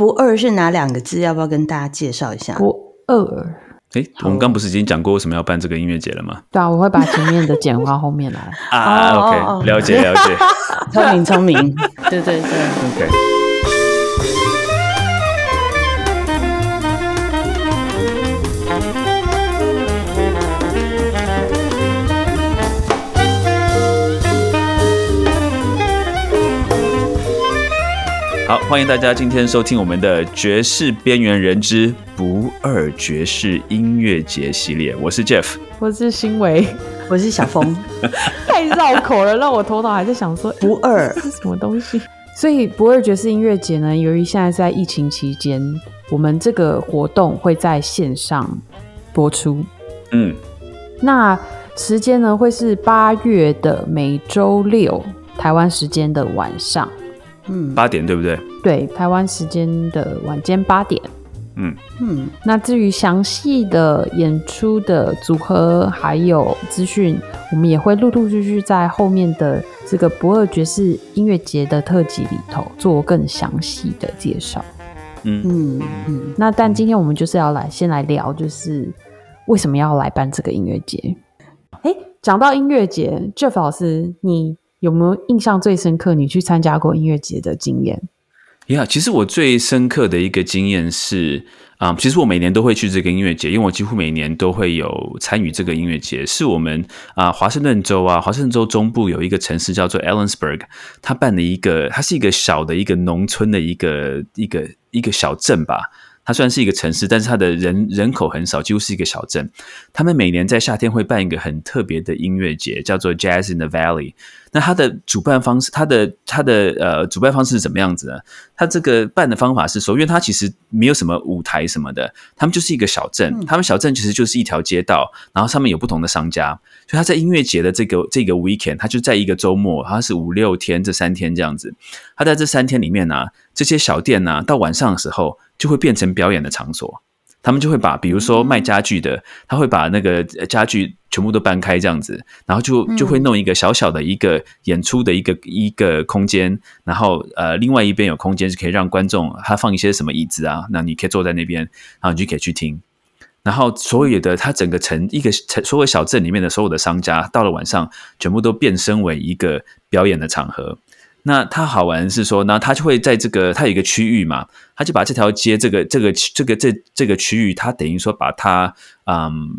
不二是哪两个字？要不要跟大家介绍一下？不二。哎，我们刚不是已经讲过为什么要办这个音乐节了吗？对啊，我会把前面的剪到后面来。啊，OK，了解了解，聪明聪明，对对对，OK。好，欢迎大家今天收听我们的《爵士边缘人之不二爵士音乐节》系列。我是 Jeff，我是新维，我是小峰。太绕口了，让我头脑还在想说不二 是什么东西。所以不二爵士音乐节呢，由于现在在疫情期间，我们这个活动会在线上播出。嗯，那时间呢会是八月的每周六台湾时间的晚上。嗯，八点对不对？对，台湾时间的晚间八点。嗯嗯，那至于详细的演出的组合还有资讯，我们也会陆陆续续在后面的这个不二爵士音乐节的特辑里头做更详细的介绍。嗯嗯嗯。那但今天我们就是要来先来聊，就是为什么要来办这个音乐节？哎，讲到音乐节，Jeff 老师，你。有没有印象最深刻？你去参加过音乐节的经验？呀，其实我最深刻的一个经验是啊，其实我每年都会去这个音乐节，因为我几乎每年都会有参与这个音乐节。是我们啊，华盛顿州啊，华盛顿州中部有一个城市叫做 Ellensburg，他办的一个，它是一个小的一个农村的一个一个一个小镇吧。它虽然是一个城市，但是它的人人口很少，几乎是一个小镇。他们每年在夏天会办一个很特别的音乐节，叫做 Jazz in the Valley。那它的主办方式，它的它的呃主办方式是怎么样子呢？它这个办的方法是说，因为它其实没有什么舞台什么的，他们就是一个小镇，他们小镇其实就是一条街道，然后上面有不同的商家，所以他在音乐节的这个这个 weekend，他就在一个周末，好像是五六天这三天这样子，他在这三天里面呢，这些小店呢，到晚上的时候就会变成表演的场所。他们就会把，比如说卖家具的，他会把那个家具全部都搬开这样子，然后就就会弄一个小小的一个演出的一个一个空间，然后呃，另外一边有空间是可以让观众他放一些什么椅子啊，那你可以坐在那边，然后你就可以去听。然后所有的他整个城一个城所有小镇里面的所有的商家，到了晚上全部都变身为一个表演的场合。那它好玩是说，呢它就会在这个它有一个区域嘛，它就把这条街这个这个这个这这个区域，它等于说把它嗯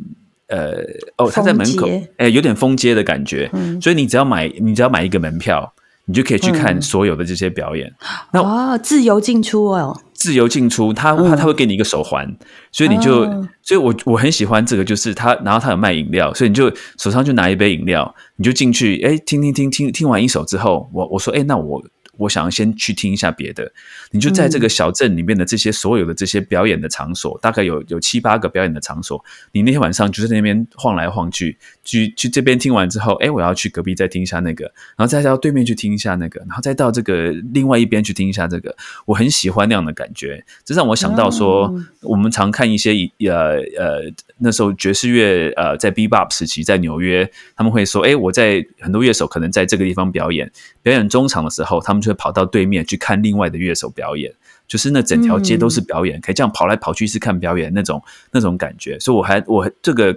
呃哦，它在门口哎，有点封街的感觉，所以你只要买你只要买一个门票，你就可以去看所有的这些表演。那哦，自由进出哦。自由进出，他他他会给你一个手环，所以你就，所以我我很喜欢这个，就是他，然后他有卖饮料，所以你就手上就拿一杯饮料，你就进去，哎，听听听听听完一首之后，我我说，哎，那我。我想要先去听一下别的，你就在这个小镇里面的这些所有的这些表演的场所，大概有有七八个表演的场所。你那天晚上就在那边晃来晃去，去去这边听完之后，哎，我要去隔壁再听一下那个，然后再到对面去听一下那个，然后再到这个另外一边去听一下这个。我很喜欢那样的感觉，这让我想到说，我们常看一些呃呃那时候爵士乐呃在 Bebop 时期在纽约，他们会说，哎，我在很多乐手可能在这个地方表演，表演中场的时候，他们就。跑到对面去看另外的乐手表演，就是那整条街都是表演，可以这样跑来跑去是看表演那种那种感觉。所以我还我这个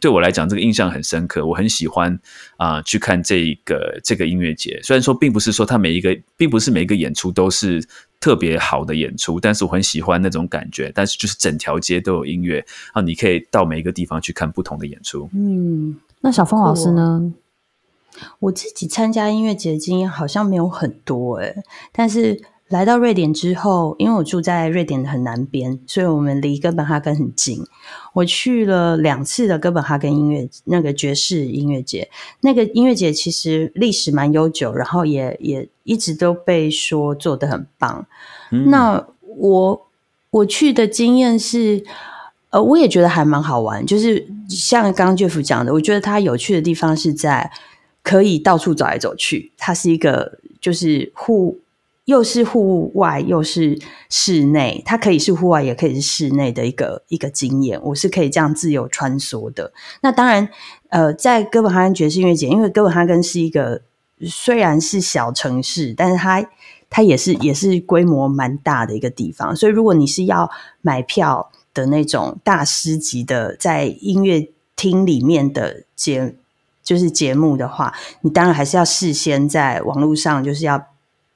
对我来讲，这个印象很深刻。我很喜欢啊去看这一个这个音乐节。虽然说并不是说他每一个，并不是每一个演出都是特别好的演出，但是我很喜欢那种感觉。但是就是整条街都有音乐然后，你可以到每一个地方去看不同的演出。嗯，那小峰老师呢？我自己参加音乐节的经验好像没有很多诶，但是来到瑞典之后，因为我住在瑞典的很南边，所以我们离哥本哈根很近。我去了两次的哥本哈根音乐那个爵士音乐节，那个音乐节其实历史蛮悠久，然后也也一直都被说做的很棒。那我我去的经验是，呃，我也觉得还蛮好玩，就是像刚刚 Jeff 讲的，我觉得它有趣的地方是在。可以到处走来走去，它是一个就是户又是户外又是室内，它可以是户外也可以是室内的一个一个经验。我是可以这样自由穿梭的。那当然，呃，在哥本哈根爵士音乐节，因为哥本哈根是一个虽然是小城市，但是它它也是也是规模蛮大的一个地方。所以如果你是要买票的那种大师级的在音乐厅里面的节就是节目的话，你当然还是要事先在网络上就是要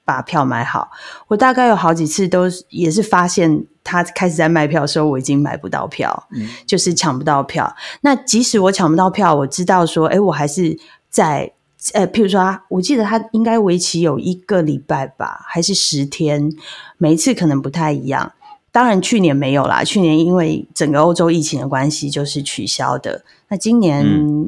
把票买好。我大概有好几次都也是发现。他开始在卖票的时候，我已经买不到票，就是抢不到票。那即使我抢不到票，我知道说，哎，我还是在呃，譬如说，我记得他应该为期有一个礼拜吧，还是十天，每一次可能不太一样。当然，去年没有啦，去年因为整个欧洲疫情的关系，就是取消的。那今年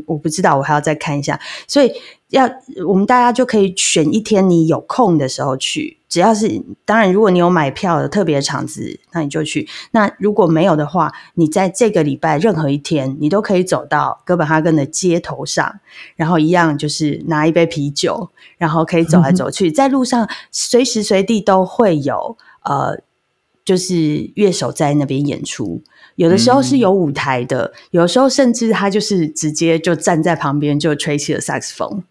我不知道，我还要再看一下。所以要我们大家就可以选一天你有空的时候去。只要是当然，如果你有买票的特别场子，那你就去。那如果没有的话，你在这个礼拜任何一天，你都可以走到哥本哈根的街头上，然后一样就是拿一杯啤酒，然后可以走来 走去，在路上随时随地都会有呃，就是乐手在那边演出。有的时候是有舞台的，有的时候甚至他就是直接就站在旁边就吹起了萨克斯风。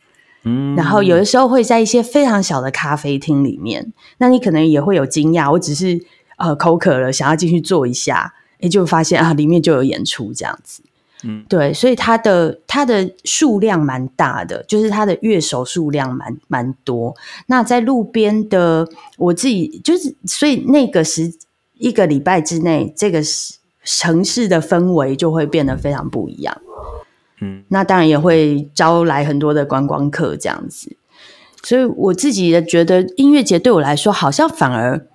嗯，然后有的时候会在一些非常小的咖啡厅里面，那你可能也会有惊讶，我只是呃口渴了，想要进去坐一下，哎，就发现啊里面就有演出这样子。嗯，对，所以它的它的数量蛮大的，就是它的乐手数量蛮蛮多。那在路边的我自己就是，所以那个时一个礼拜之内，这个城市的氛围就会变得非常不一样。嗯，那当然也会招来很多的观光客这样子，所以我自己的觉得音乐节对我来说，好像反而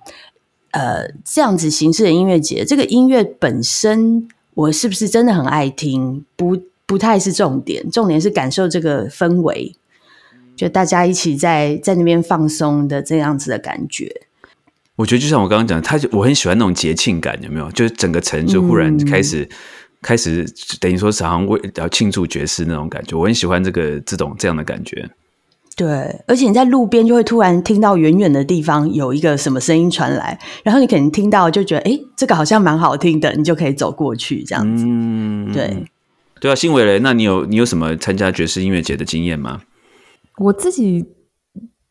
呃这样子形式的音乐节，这个音乐本身我是不是真的很爱听，不不太是重点，重点是感受这个氛围，就大家一起在在那边放松的这样子的感觉。我觉得就像我刚刚讲，他我很喜欢那种节庆感，有没有？就是整个城就忽然开始。开始等于说，好像为要庆祝爵士那种感觉，我很喜欢这个这种这样的感觉。对，而且你在路边就会突然听到远远的地方有一个什么声音传来，然后你可能听到就觉得，哎，这个好像蛮好听的，你就可以走过去这样子。嗯，对，对啊，新伟雷，那你有你有什么参加爵士音乐节的经验吗？我自己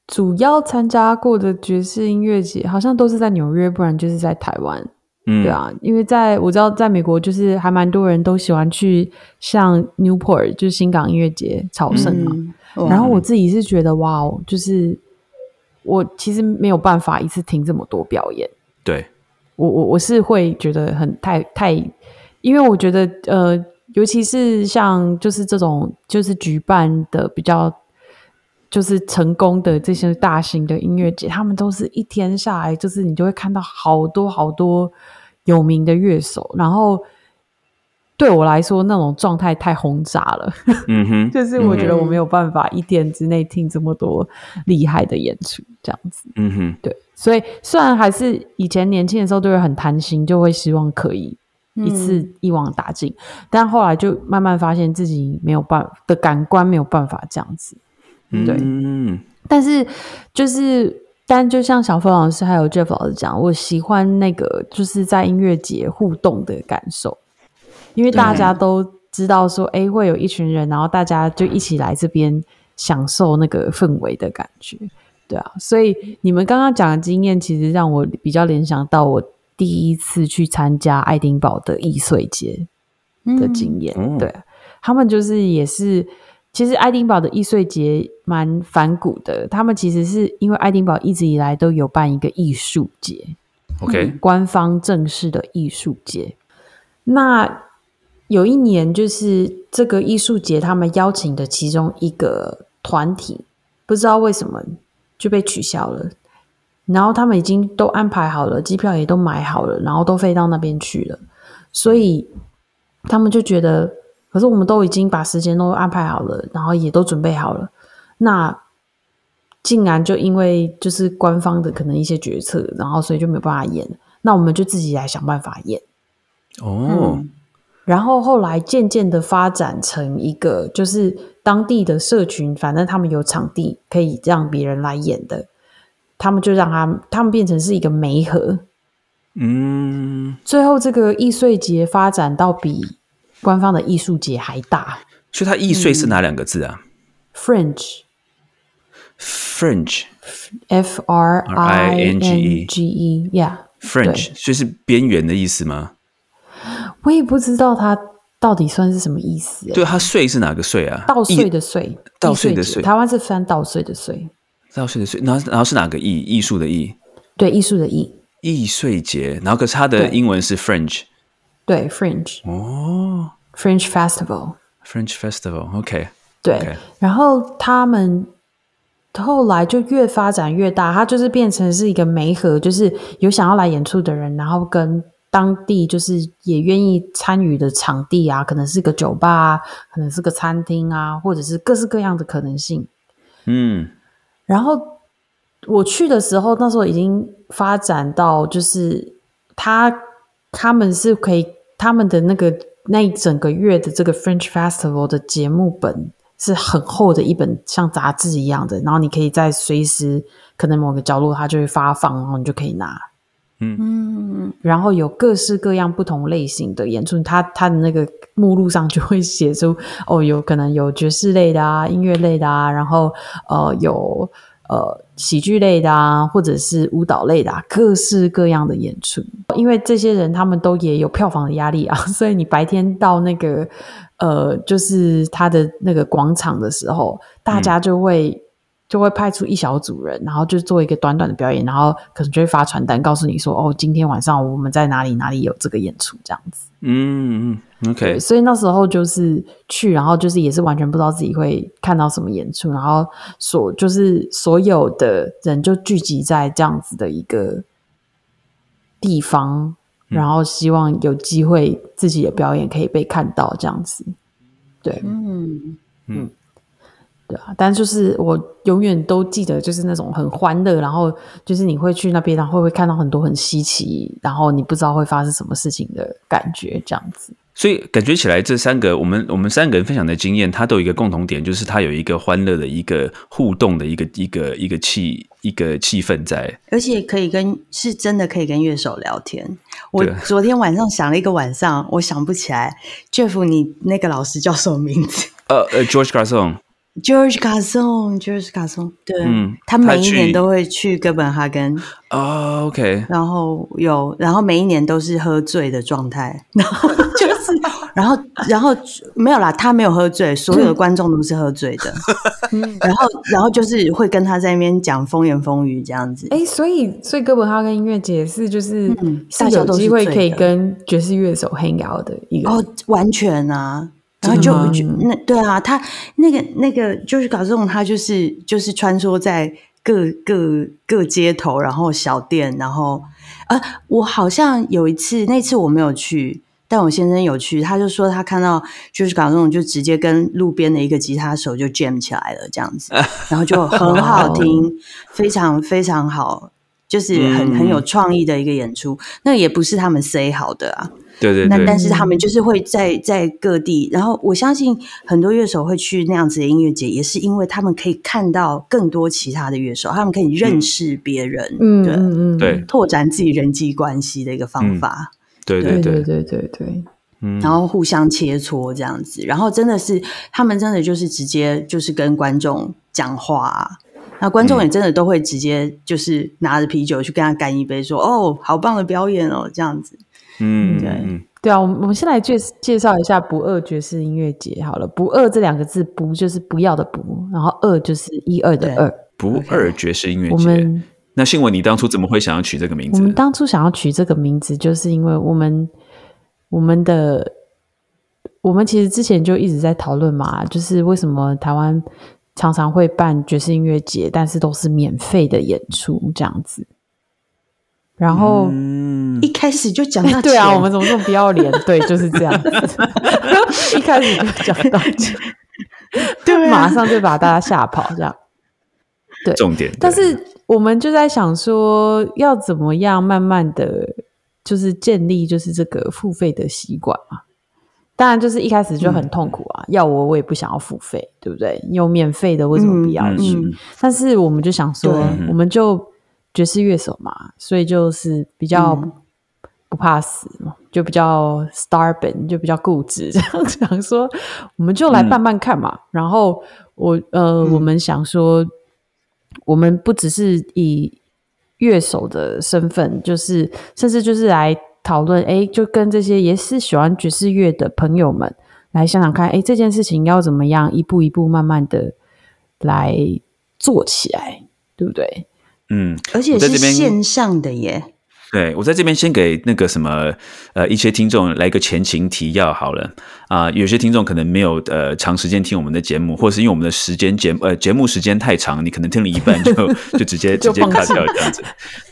主要参加过的爵士音乐节，好像都是在纽约，不然就是在台湾。对啊，因为在我知道，在美国就是还蛮多人都喜欢去像 Newport，就是新港音乐节朝圣嘛。然后我自己是觉得，哇哦，就是我其实没有办法一次听这么多表演。对，我我我是会觉得很太太，因为我觉得呃，尤其是像就是这种就是举办的比较。就是成功的这些大型的音乐节，他们都是一天下来，就是你就会看到好多好多有名的乐手。然后对我来说，那种状态太轰炸了。嗯哼，就是我觉得我没有办法一天之内听这么多厉害的演出，这样子。嗯哼，对。所以虽然还是以前年轻的时候都会很贪心，就会希望可以一次一网打尽，但后来就慢慢发现自己没有办的感官没有办法这样子。对，但是就是，但就像小峰老师还有 Jeff 老师讲，我喜欢那个就是在音乐节互动的感受，因为大家都知道说，哎，会有一群人，然后大家就一起来这边享受那个氛围的感觉，对啊，所以你们刚刚讲的经验，其实让我比较联想到我第一次去参加爱丁堡的易碎节的经验，对，他们就是也是。其实爱丁堡的易碎节蛮反骨的，他们其实是因为爱丁堡一直以来都有办一个艺术节，OK，官方正式的艺术节。那有一年就是这个艺术节，他们邀请的其中一个团体，不知道为什么就被取消了。然后他们已经都安排好了，机票也都买好了，然后都飞到那边去了，所以他们就觉得。可是我们都已经把时间都安排好了，然后也都准备好了，那竟然就因为就是官方的可能一些决策，然后所以就没有办法演，那我们就自己来想办法演。哦，然后后来渐渐的发展成一个，就是当地的社群，反正他们有场地可以让别人来演的，他们就让他他们变成是一个媒合。嗯，最后这个易碎节发展到比。官方的艺术节还大，所以它易碎是哪两个字啊？French，French，F R I N G E，Yeah，French，所以是边缘的意思吗？我也不知道它到底算是什么意思。对，它岁是哪个岁啊？稻穗的税，稻穗的税。台湾是翻稻穗的税，稻穗的税。然后，然后是哪个艺？艺术的艺？对，艺术的艺。易碎节，然后可是它的英文是 French。对，French。哦，French Festival。French Festival，OK。对，然后他们后来就越发展越大，它就是变成是一个媒合，就是有想要来演出的人，然后跟当地就是也愿意参与的场地啊，可能是个酒吧啊，可能是个餐厅啊，或者是各式各样的可能性。嗯，然后我去的时候，那时候已经发展到就是他他们是可以他们的那个那一整个月的这个 French Festival 的节目本。是很厚的一本像杂志一样的，然后你可以在随时可能某个角落它就会发放，然后你就可以拿。嗯然后有各式各样不同类型的演出，它它的那个目录上就会写出哦，有可能有爵士类的啊，音乐类的啊，然后呃有呃喜剧类的啊，或者是舞蹈类的，啊，各式各样的演出。因为这些人他们都也有票房的压力啊，所以你白天到那个。呃，就是他的那个广场的时候，大家就会就会派出一小组人，然后就做一个短短的表演，然后可能就会发传单告诉你说，哦，今天晚上我们在哪里哪里有这个演出这样子。嗯嗯，OK。所以那时候就是去，然后就是也是完全不知道自己会看到什么演出，然后所就是所有的人就聚集在这样子的一个地方。然后希望有机会自己的表演可以被看到，这样子，对，嗯嗯，对啊。但就是我永远都记得，就是那种很欢乐，然后就是你会去那边，然后会看到很多很稀奇，然后你不知道会发生什么事情的感觉，这样子。所以感觉起来，这三个我们我们三个人分享的经验，它都有一个共同点，就是它有一个欢乐的一个互动的一个一个一个气一个气氛在，而且可以跟是真的可以跟乐手聊天。我昨天晚上想了一个晚上，我想不起来，Jeff，你那个老师叫什么名字？呃呃，George Garson。George Garson，George Garson，对，他每一年都会去哥本哈根。啊，OK，然后有，然后每一年都是喝醉的状态，然后就是，然后然后没有啦，他没有喝醉，所有的观众都是喝醉的，然后然后就是会跟他在那边讲风言风语这样子，哎，所以所以哥本哈根音乐节是就是是有机会可以跟爵士乐手 hang out 的一个，哦，完全啊。然后就那对啊，他那个那个就是搞这种，他就是就是穿梭在各各各街头，然后小店，然后呃，我好像有一次，那次我没有去，但我先生有去，他就说他看到就是搞这种，就直接跟路边的一个吉他手就 jam 起来了，这样子，然后就很好听，非常非常好，就是很很有创意的一个演出，那也不是他们 say 好的啊。对对，那但是他们就是会在在各地，然后我相信很多乐手会去那样子的音乐节，也是因为他们可以看到更多其他的乐手，他们可以认识别人，嗯嗯对，拓展自己人际关系的一个方法。对对对。对对对，嗯，然后互相切磋这样子，然后真的是他们真的就是直接就是跟观众讲话，那观众也真的都会直接就是拿着啤酒去跟他干一杯，说哦，好棒的表演哦，这样子。嗯，对对啊，我们我们先来介介绍一下不二爵士音乐节好了。不二这两个字，不就是不要的不，然后二就是一二的二。不二爵士音乐节。我们那信文，你当初怎么会想要取这个名字？我们当初想要取这个名字，就是因为我们我们的我们其实之前就一直在讨论嘛，就是为什么台湾常常会办爵士音乐节，但是都是免费的演出这样子。然后一开始就讲到对啊，我们怎么这么不要脸？对，就是这样。一开始就讲到钱，对，马上就把大家吓跑，这样。对，重点。但是我们就在想说，要怎么样慢慢的就是建立就是这个付费的习惯嘛？当然，就是一开始就很痛苦啊，要我我也不想要付费，对不对？有免费的为什么不要去？但是我们就想说，我们就。爵士乐手嘛，所以就是比较不怕死嘛，就比较 stubborn，就比较固执，这样 想说，我们就来慢慢看嘛。然后我呃，我们想说，我们不只是以乐手的身份，就是甚至就是来讨论，哎，就跟这些也是喜欢爵士乐的朋友们来想想看，哎，这件事情要怎么样一步一步慢慢的来做起来，对不对？嗯，而且是线上的耶。对，我在这边先给那个什么呃一些听众来个前情提要好了啊，有些听众可能没有呃长时间听我们的节目，或是因为我们的时间节呃节目时间太长，你可能听了一半就 就直接直接卡掉这样子。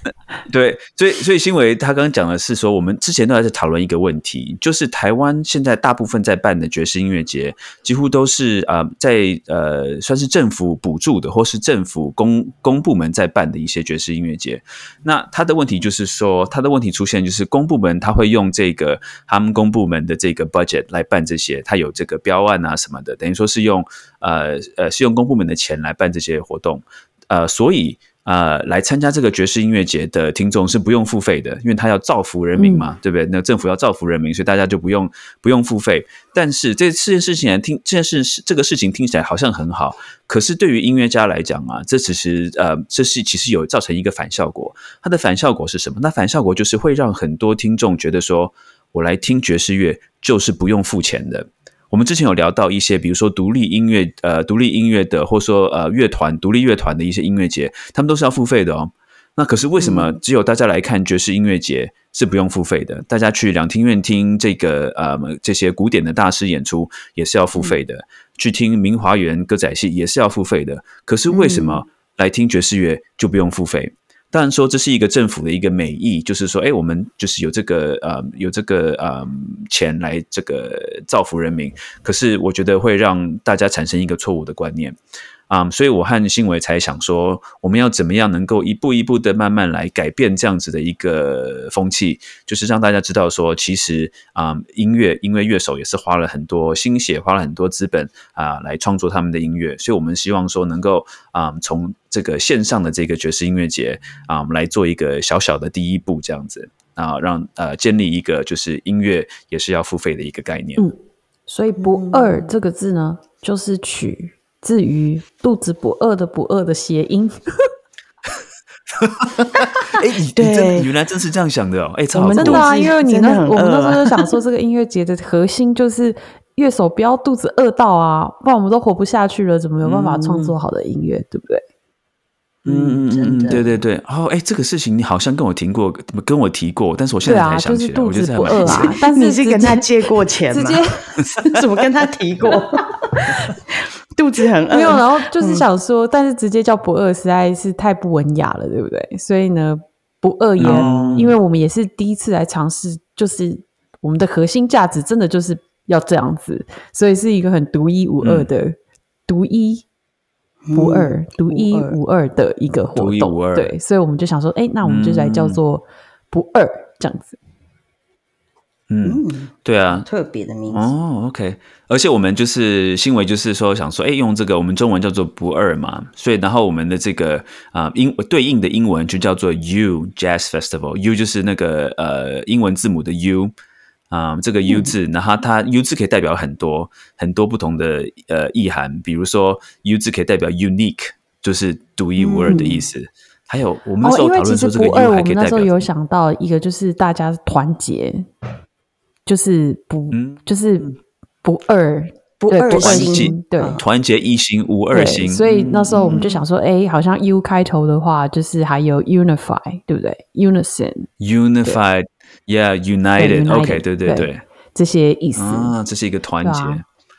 对，所以所以新维他刚刚讲的是说，我们之前都还在讨论一个问题，就是台湾现在大部分在办的爵士音乐节，几乎都是啊在呃算是政府补助的，或是政府公公部门在办的一些爵士音乐节。那他的问题就是说，他的问题出现就是公部门他会用这个他们公部门的这个 budget 来办这些，他有这个标案啊什么的，等于说是用呃呃是用公部门的钱来办这些活动，呃所以。呃，来参加这个爵士音乐节的听众是不用付费的，因为他要造福人民嘛，对不对？那政府要造福人民，所以大家就不用不用付费。但是这这件事情听这件事这个事情听起来好像很好，可是对于音乐家来讲啊，这其实呃，这是其实有造成一个反效果。它的反效果是什么？那反效果就是会让很多听众觉得说，我来听爵士乐就是不用付钱的。我们之前有聊到一些，比如说独立音乐，呃，独立音乐的，或者说呃乐团、独立乐团的一些音乐节，他们都是要付费的哦。那可是为什么只有大家来看爵士音乐节是不用付费的？大家去两厅院听这个呃这些古典的大师演出也是要付费的，去听明华园歌仔戏也是要付费的。可是为什么来听爵士乐就不用付费？当然说这是一个政府的一个美意，就是说，哎，我们就是有这个呃，有这个呃钱来这个造福人民。可是我觉得会让大家产生一个错误的观念。啊，所以我和新伟才想说，我们要怎么样能够一步一步的慢慢来改变这样子的一个风气，就是让大家知道说，其实啊，音乐音乐乐手也是花了很多心血，花了很多资本啊，来创作他们的音乐，所以我们希望说能够啊，从这个线上的这个爵士音乐节啊，我们来做一个小小的第一步，这样子啊，让呃建立一个就是音乐也是要付费的一个概念。嗯，所以“不二”这个字呢，就是取。至于肚子不饿的不饿的谐音，哎，你真原来真是这样想的哦！哎，我们真的啊，因为你那我们那时候就想说，这个音乐节的核心就是乐手不要肚子饿到啊，不然我们都活不下去了，怎么有办法创作好的音乐，对不对？嗯嗯嗯嗯，对对对。哦，哎，这个事情你好像跟我提过，跟我提过，但是我现在才想起来，我就是不饿啊。但是你是跟他借过钱吗？怎么 跟他提过？肚子很饿，没有，然后就是想说，但是直接叫不饿实在是太不文雅了，对不对？所以呢，不饿也，因为我们也是第一次来尝试，就是我们的核心价值真的就是要这样子，所以是一个很独一无二的、独一不二、独一无二的一个活动。对，所以我们就想说，哎，那我们就来叫做不二这样子。嗯，对啊，特别的名字哦。OK，而且我们就是新闻，就是说想说，哎，用这个我们中文叫做不二嘛，所以然后我们的这个啊英对应的英文就叫做 U Jazz Festival，U 就是那个呃英文字母的 U 啊，这个 U 字，然后它 U 字可以代表很多很多不同的呃意涵，比如说 U 字可以代表 unique，就是独一无二的意思。还有我们那时候讨论说这个 U 还可以代表，那时候有想到一个就是大家团结。就是不，就是不二，不二心，对，团结一心，无二心。所以那时候我们就想说，哎，好像 U 开头的话，就是还有 unify，对不对？unison，unified，yeah，united，OK，对对对，这些意思。啊，这是一个团结。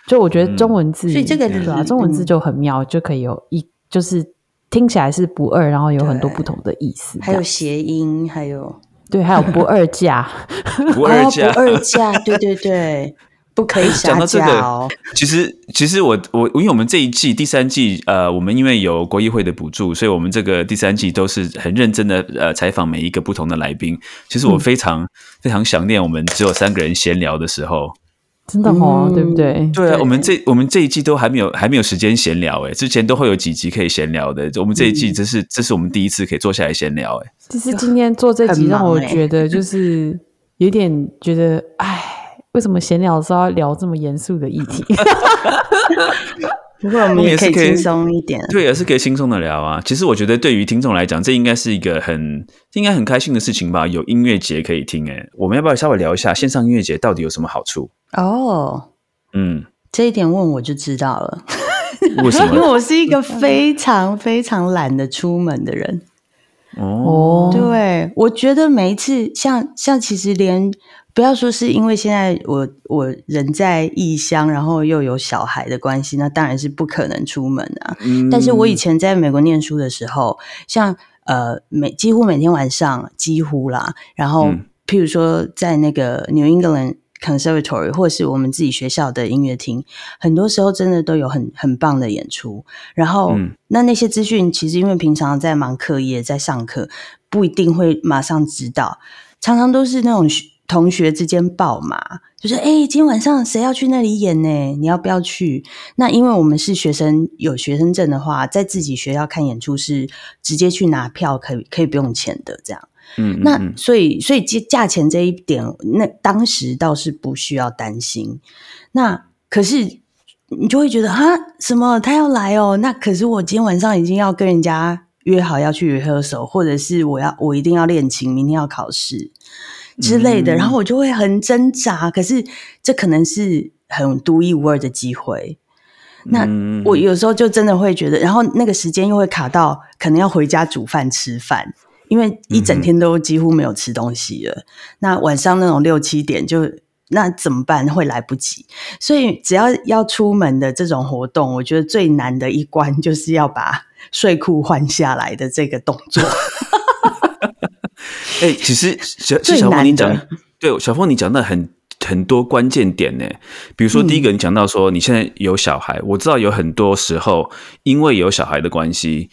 就我觉得中文字，所以这个对啊，中文字就很妙，就可以有一，就是听起来是不二，然后有很多不同的意思，还有谐音，还有。对，还有不二价，不二价，不二价，对对对，不可以讲到这个。其实，其实我我因为我们这一季第三季，呃，我们因为有国议会的补助，所以我们这个第三季都是很认真的呃采访每一个不同的来宾。其实我非常非常想念我们只有三个人闲聊的时候。真的哦，对不对？对啊，我们这我们这一季都还没有还没有时间闲聊哎，之前都会有几集可以闲聊的。我们这一季这是这是我们第一次可以坐下来闲聊哎。其实今天做这集让我觉得就是有点觉得哎，为什么闲聊的时候要聊这么严肃的议题？不过我们也可以轻松一点，对，也是可以轻松的聊啊。其实我觉得对于听众来讲，这应该是一个很应该很开心的事情吧。有音乐节可以听，哎，我们要不要稍微聊一下线上音乐节到底有什么好处？哦，嗯，这一点问我就知道了。为什么？因为我是一个非常非常懒得出门的人。哦，对，我觉得每一次像像其实连不要说是因为现在我我人在异乡，然后又有小孩的关系，那当然是不可能出门啊。但是我以前在美国念书的时候，像呃每几乎每天晚上几乎啦，然后譬如说在那个 New England。Conservatory 或是我们自己学校的音乐厅，很多时候真的都有很很棒的演出。然后，那那些资讯其实因为平常在忙课业，在上课，不一定会马上知道。常常都是那种同学之间报嘛，就是哎，今天晚上谁要去那里演呢？你要不要去？那因为我们是学生，有学生证的话，在自己学校看演出是直接去拿票，可以可以不用钱的这样。嗯，那所以所以价价钱这一点，那当时倒是不需要担心。那可是你就会觉得啊，什么他要来哦？那可是我今天晚上已经要跟人家约好要去 rehearsal，或者是我要我一定要练琴，明天要考试之类的，然后我就会很挣扎。可是这可能是很独一无二的机会。那我有时候就真的会觉得，然后那个时间又会卡到，可能要回家煮饭吃饭。因为一整天都几乎没有吃东西了，那晚上那种六七点就那怎么办？会来不及。所以只要要出门的这种活动，我觉得最难的一关就是要把睡裤换下来的这个动作。哎，其实小小峰你讲，对小峰你讲的很很多关键点呢。比如说第一个，你讲到说你现在有小孩，我知道有很多时候因为有小孩的关系。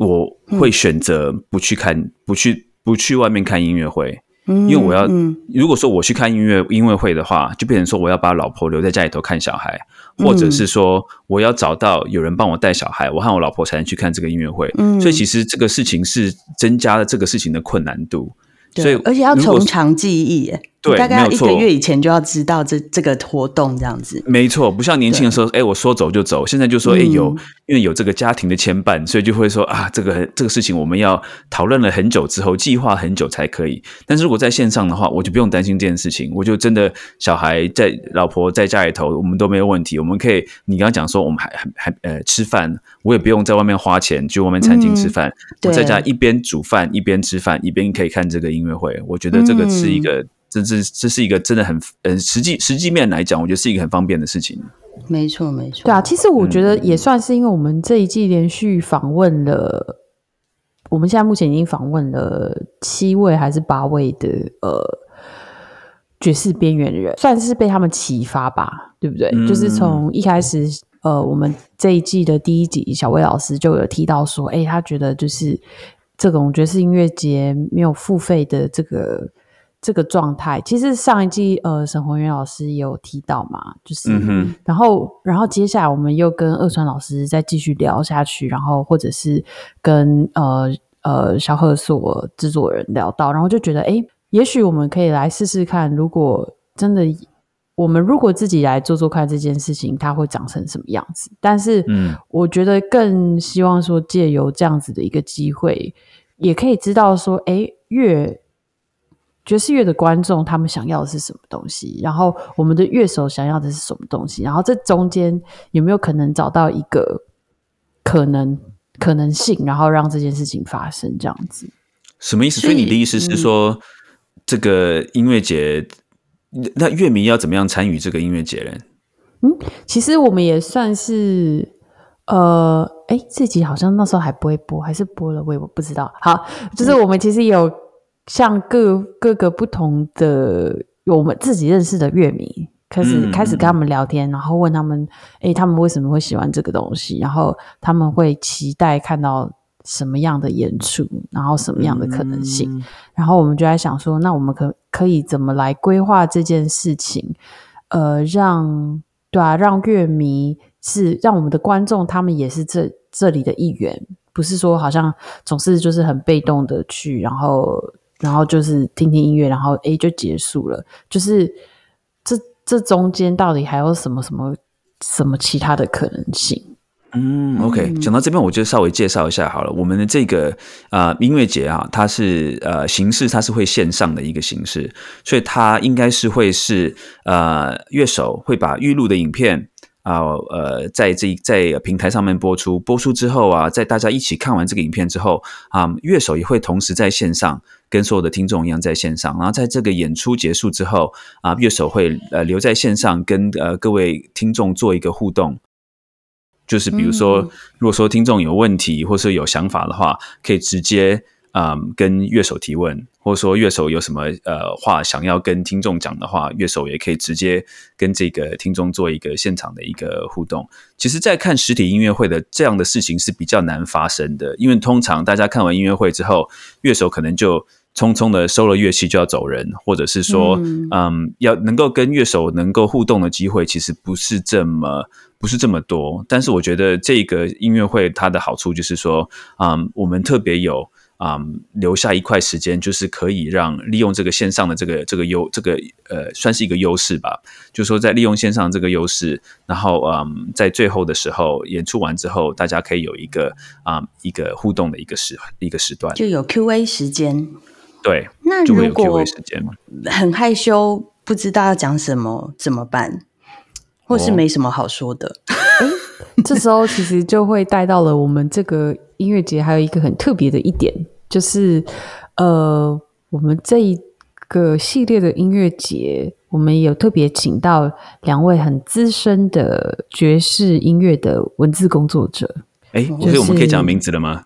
我会选择不去看，不去不去外面看音乐会，因为我要。如果说我去看音乐音乐会的话，就变成说我要把老婆留在家里头看小孩，或者是说我要找到有人帮我带小孩，我和我老婆才能去看这个音乐会。所以其实这个事情是增加了这个事情的困难度。所以而且要从长记忆。对，大概要一个月以前就要知道这这个活动这样子。没错，不像年轻的时候，哎，我说走就走。现在就说，哎，有因为有这个家庭的牵绊，所以就会说啊，这个这个事情我们要讨论了很久之后，计划很久才可以。但是如果在线上的话，我就不用担心这件事情，我就真的小孩在，老婆在家里头，我们都没有问题。我们可以，你刚刚讲说，我们还还还呃吃饭，我也不用在外面花钱去外面餐厅吃饭，我在家一边煮饭一边吃饭，一边可以看这个音乐会。我觉得这个是一个。这这这是一个真的很呃实际实际面来讲，我觉得是一个很方便的事情。没错，没错。对啊，其实我觉得也算是因为我们这一季连续访问了，我们现在目前已经访问了七位还是八位的呃爵士边缘人，算是被他们启发吧，对不对？就是从一开始呃，我们这一季的第一集，小魏老师就有提到说，哎，他觉得就是这种爵士音乐节没有付费的这个。这个状态，其实上一季呃，沈宏源老师也有提到嘛，就是，然后，然后接下来我们又跟二川老师再继续聊下去，然后或者是跟呃呃小贺所制作人聊到，然后就觉得，哎，也许我们可以来试试看，如果真的我们如果自己来做做看这件事情，它会长成什么样子？但是，嗯，我觉得更希望说借由这样子的一个机会，也可以知道说，哎，越。爵士乐的观众他们想要的是什么东西？然后我们的乐手想要的是什么东西？然后这中间有没有可能找到一个可能可能性？然后让这件事情发生这样子？什么意思？所以你的意思是说，这个音乐节，那乐迷要怎么样参与这个音乐节呢？嗯，其实我们也算是，呃，哎，这集好像那时候还不会播，还是播了，我也不知道。好，就是我们其实有。像各各个不同的我们自己认识的乐迷，开始开始跟他们聊天，然后问他们，哎，他们为什么会喜欢这个东西？然后他们会期待看到什么样的演出，然后什么样的可能性？然后我们就在想说，那我们可可以怎么来规划这件事情？呃，让对啊，让乐迷是让我们的观众，他们也是这这里的一员，不是说好像总是就是很被动的去，然后。然后就是听听音乐，然后诶就结束了。就是这这中间到底还有什么什么什么其他的可能性？嗯，OK，讲到这边，我就稍微介绍一下好了。我们的这个呃音乐节啊，它是呃形式，它是会线上的一个形式，所以它应该是会是呃乐手会把预录的影片啊呃在这在平台上面播出，播出之后啊，在大家一起看完这个影片之后啊，乐手也会同时在线上跟所有的听众一样在线上，然后在这个演出结束之后啊，乐手会呃留在线上跟呃各位听众做一个互动。就是比如说，如果说听众有问题，或是有想法的话，可以直接嗯跟乐手提问，或者说乐手有什么呃话想要跟听众讲的话，乐手也可以直接跟这个听众做一个现场的一个互动。其实，在看实体音乐会的这样的事情是比较难发生的，因为通常大家看完音乐会之后，乐手可能就匆匆的收了乐器就要走人，或者是说嗯要能够跟乐手能够互动的机会，其实不是这么。不是这么多，但是我觉得这个音乐会它的好处就是说，嗯，我们特别有啊留下一块时间，就是可以让利用这个线上的这个这个优这个呃算是一个优势吧，就是说在利用线上这个优势，然后嗯在最后的时候演出完之后，大家可以有一个啊一个互动的一个时一个时段，就有 Q&A 时间。对，那如果很害羞不知道要讲什么怎么办？或是没什么好说的，这时候其实就会带到了我们这个音乐节还有一个很特别的一点，就是呃，我们这一个系列的音乐节，我们有特别请到两位很资深的爵士音乐的文字工作者。哎，所以我们可以讲名字了吗？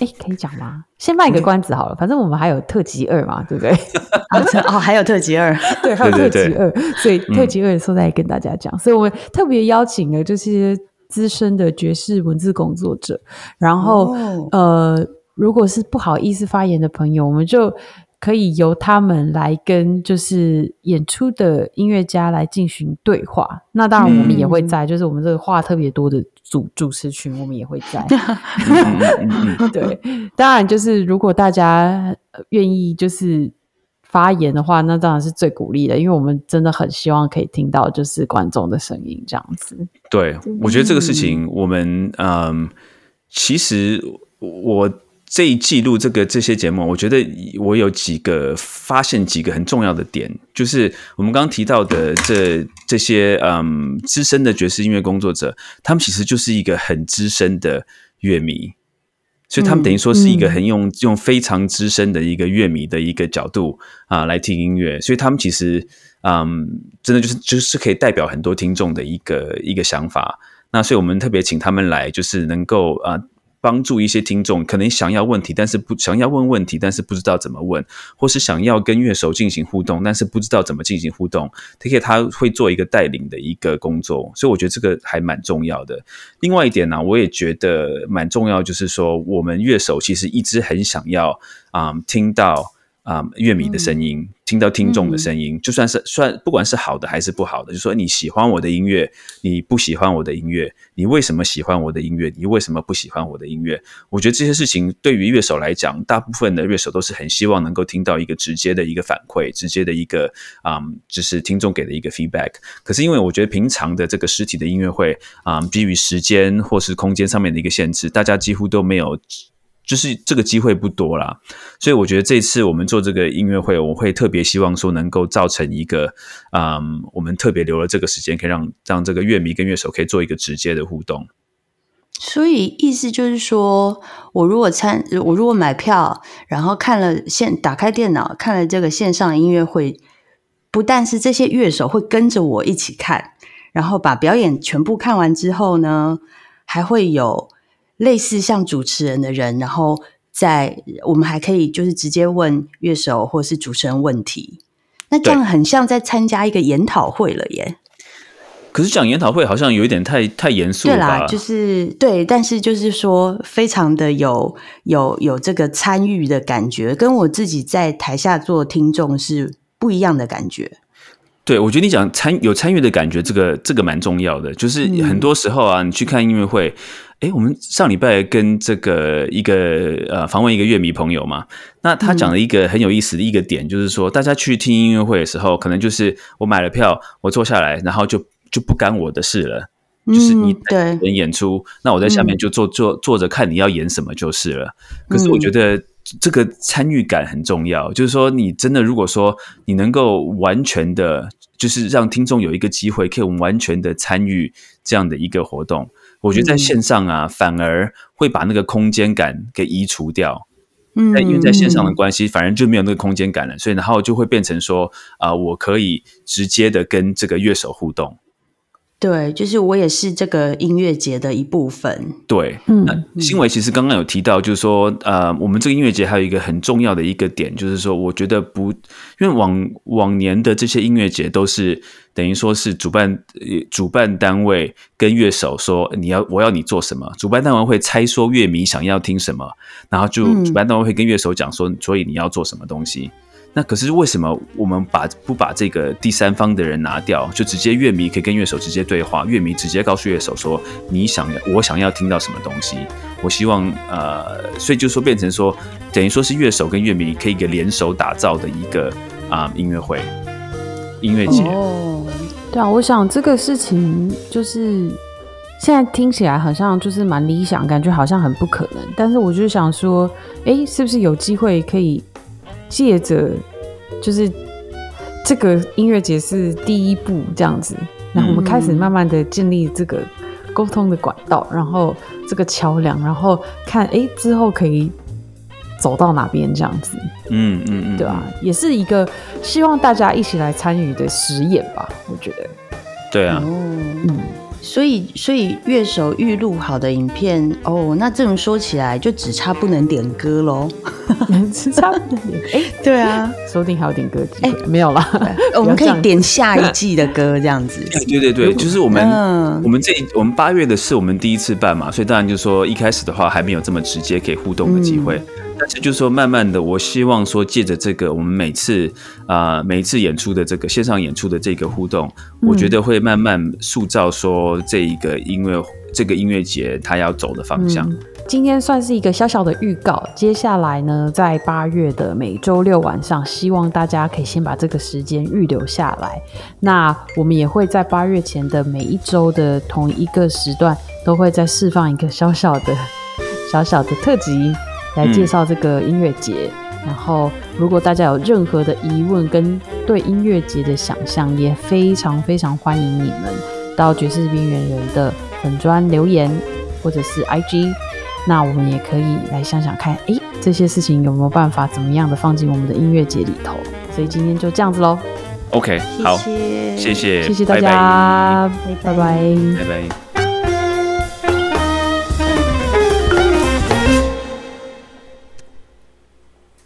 哎，可以讲吗？先卖个关子好了，反正我们还有特辑二嘛，对不对？哦，还有特辑二，对，还有特辑二，所以特辑二的时候再跟大家讲。所以我们特别邀请了这些资深的爵士文字工作者，然后呃，如果是不好意思发言的朋友，我们就。可以由他们来跟就是演出的音乐家来进行对话。那当然，我们也会在，就是我们这个话特别多的主主持群，我们也会在。对，当然就是如果大家愿意就是发言的话，那当然是最鼓励的，因为我们真的很希望可以听到就是观众的声音这样子。对，我觉得这个事情，我们嗯，其实我。这一记录这个这些节目，我觉得我有几个发现几个很重要的点，就是我们刚刚提到的这这些嗯资深的爵士音乐工作者，他们其实就是一个很资深的乐迷，所以他们等于说是一个很用用非常资深的一个乐迷的一个角度啊来听音乐，所以他们其实嗯真的就是就是可以代表很多听众的一个一个想法。那所以我们特别请他们来，就是能够啊。帮助一些听众可能想要问题，但是不想要问问题，但是不知道怎么问，或是想要跟乐手进行互动，但是不知道怎么进行互动。他可以他会做一个带领的一个工作，所以我觉得这个还蛮重要的。另外一点呢，我也觉得蛮重要，就是说我们乐手其实一直很想要啊听到。啊，乐迷的声音，听到听众的声音，就算是算不管是好的还是不好的，就说你喜欢我的音乐，你不喜欢我的音乐，你为什么喜欢我的音乐，你为什么不喜欢我的音乐？我觉得这些事情对于乐手来讲，大部分的乐手都是很希望能够听到一个直接的一个反馈，直接的一个啊，就是听众给的一个 feedback。可是因为我觉得平常的这个实体的音乐会啊，基于时间或是空间上面的一个限制，大家几乎都没有。就是这个机会不多啦，所以我觉得这次我们做这个音乐会，我会特别希望说能够造成一个，嗯，我们特别留了这个时间，可以让让这个乐迷跟乐手可以做一个直接的互动。所以意思就是说，我如果参，我如果买票，然后看了线，打开电脑看了这个线上音乐会，不但是这些乐手会跟着我一起看，然后把表演全部看完之后呢，还会有。类似像主持人的人，然后在我们还可以就是直接问乐手或是主持人问题，那这样很像在参加一个研讨会了耶。可是讲研讨会好像有一点太太严肃了啦，就是对，但是就是说非常的有有有这个参与的感觉，跟我自己在台下做听众是不一样的感觉。对，我觉得你讲参有参与的感觉，这个这个蛮重要的。就是很多时候啊，你去看音乐会。哎，我们上礼拜跟这个一个呃访问一个乐迷朋友嘛，那他讲了一个很有意思的一个点，就是说大家去听音乐会的时候，可能就是我买了票，我坐下来，然后就就不干我的事了，就是你演演出，那我在下面就坐坐坐着看你要演什么就是了。可是我觉得这个参与感很重要，就是说你真的如果说你能够完全的，就是让听众有一个机会可以完全的参与这样的一个活动，我觉得在线上啊反而会把那个空间感给移除掉。嗯，因为在线上的关系，反而就没有那个空间感了，所以然后就会变成说啊，我可以直接的跟这个乐手互动。对，就是我也是这个音乐节的一部分。对，嗯，新伟其实刚刚有提到，就是说，呃，我们这个音乐节还有一个很重要的一个点，就是说，我觉得不，因为往往年的这些音乐节都是等于说是主办主办单位跟乐手说你要我要你做什么，主办单位会猜说乐迷想要听什么，然后就主办单位会跟乐手讲说，所以你要做什么东西。那可是为什么我们把不把这个第三方的人拿掉，就直接乐迷可以跟乐手直接对话，乐迷直接告诉乐手说你想要我想要听到什么东西，我希望呃，所以就说变成说等于说是乐手跟乐迷可以一个联手打造的一个啊音乐会音乐节。哦，对啊，我想这个事情就是现在听起来好像就是蛮理想，感觉好像很不可能，但是我就想说，哎，是不是有机会可以？借着就是这个音乐节是第一步这样子，然后我们开始慢慢的建立这个沟通的管道，然后这个桥梁，然后看哎之后可以走到哪边这样子，嗯嗯嗯，对吧？也是一个希望大家一起来参与的实验吧，我觉得。对啊，嗯。所以，所以乐手预录好的影片哦，那这么说起来，就只差不能点歌喽，只差不能点。哎，对啊，说不定还有点歌机会，没有了。我们可以点下一季的歌，这样子。对 对对，就是我们，我们这我们八月的是我们第一次办嘛，所以当然就是说一开始的话还没有这么直接可以互动的机会。但是就是说，慢慢的，我希望说，借着这个，我们每次啊，每一次演出的这个线上演出的这个互动，我觉得会慢慢塑造说这一个音乐这个音乐节它要走的方向。今天算是一个小小的预告，接下来呢，在八月的每周六晚上，希望大家可以先把这个时间预留下来。那我们也会在八月前的每一周的同一个时段，都会再释放一个小小的、小小的特辑。来介绍这个音乐节，然后如果大家有任何的疑问跟对音乐节的想象，也非常非常欢迎你们到爵士边缘人的粉砖留言，或者是 IG，那我们也可以来想想看，哎，这些事情有没有办法怎么样的放进我们的音乐节里头？所以今天就这样子喽。OK，好，谢谢谢，谢谢大家，拜拜，拜拜。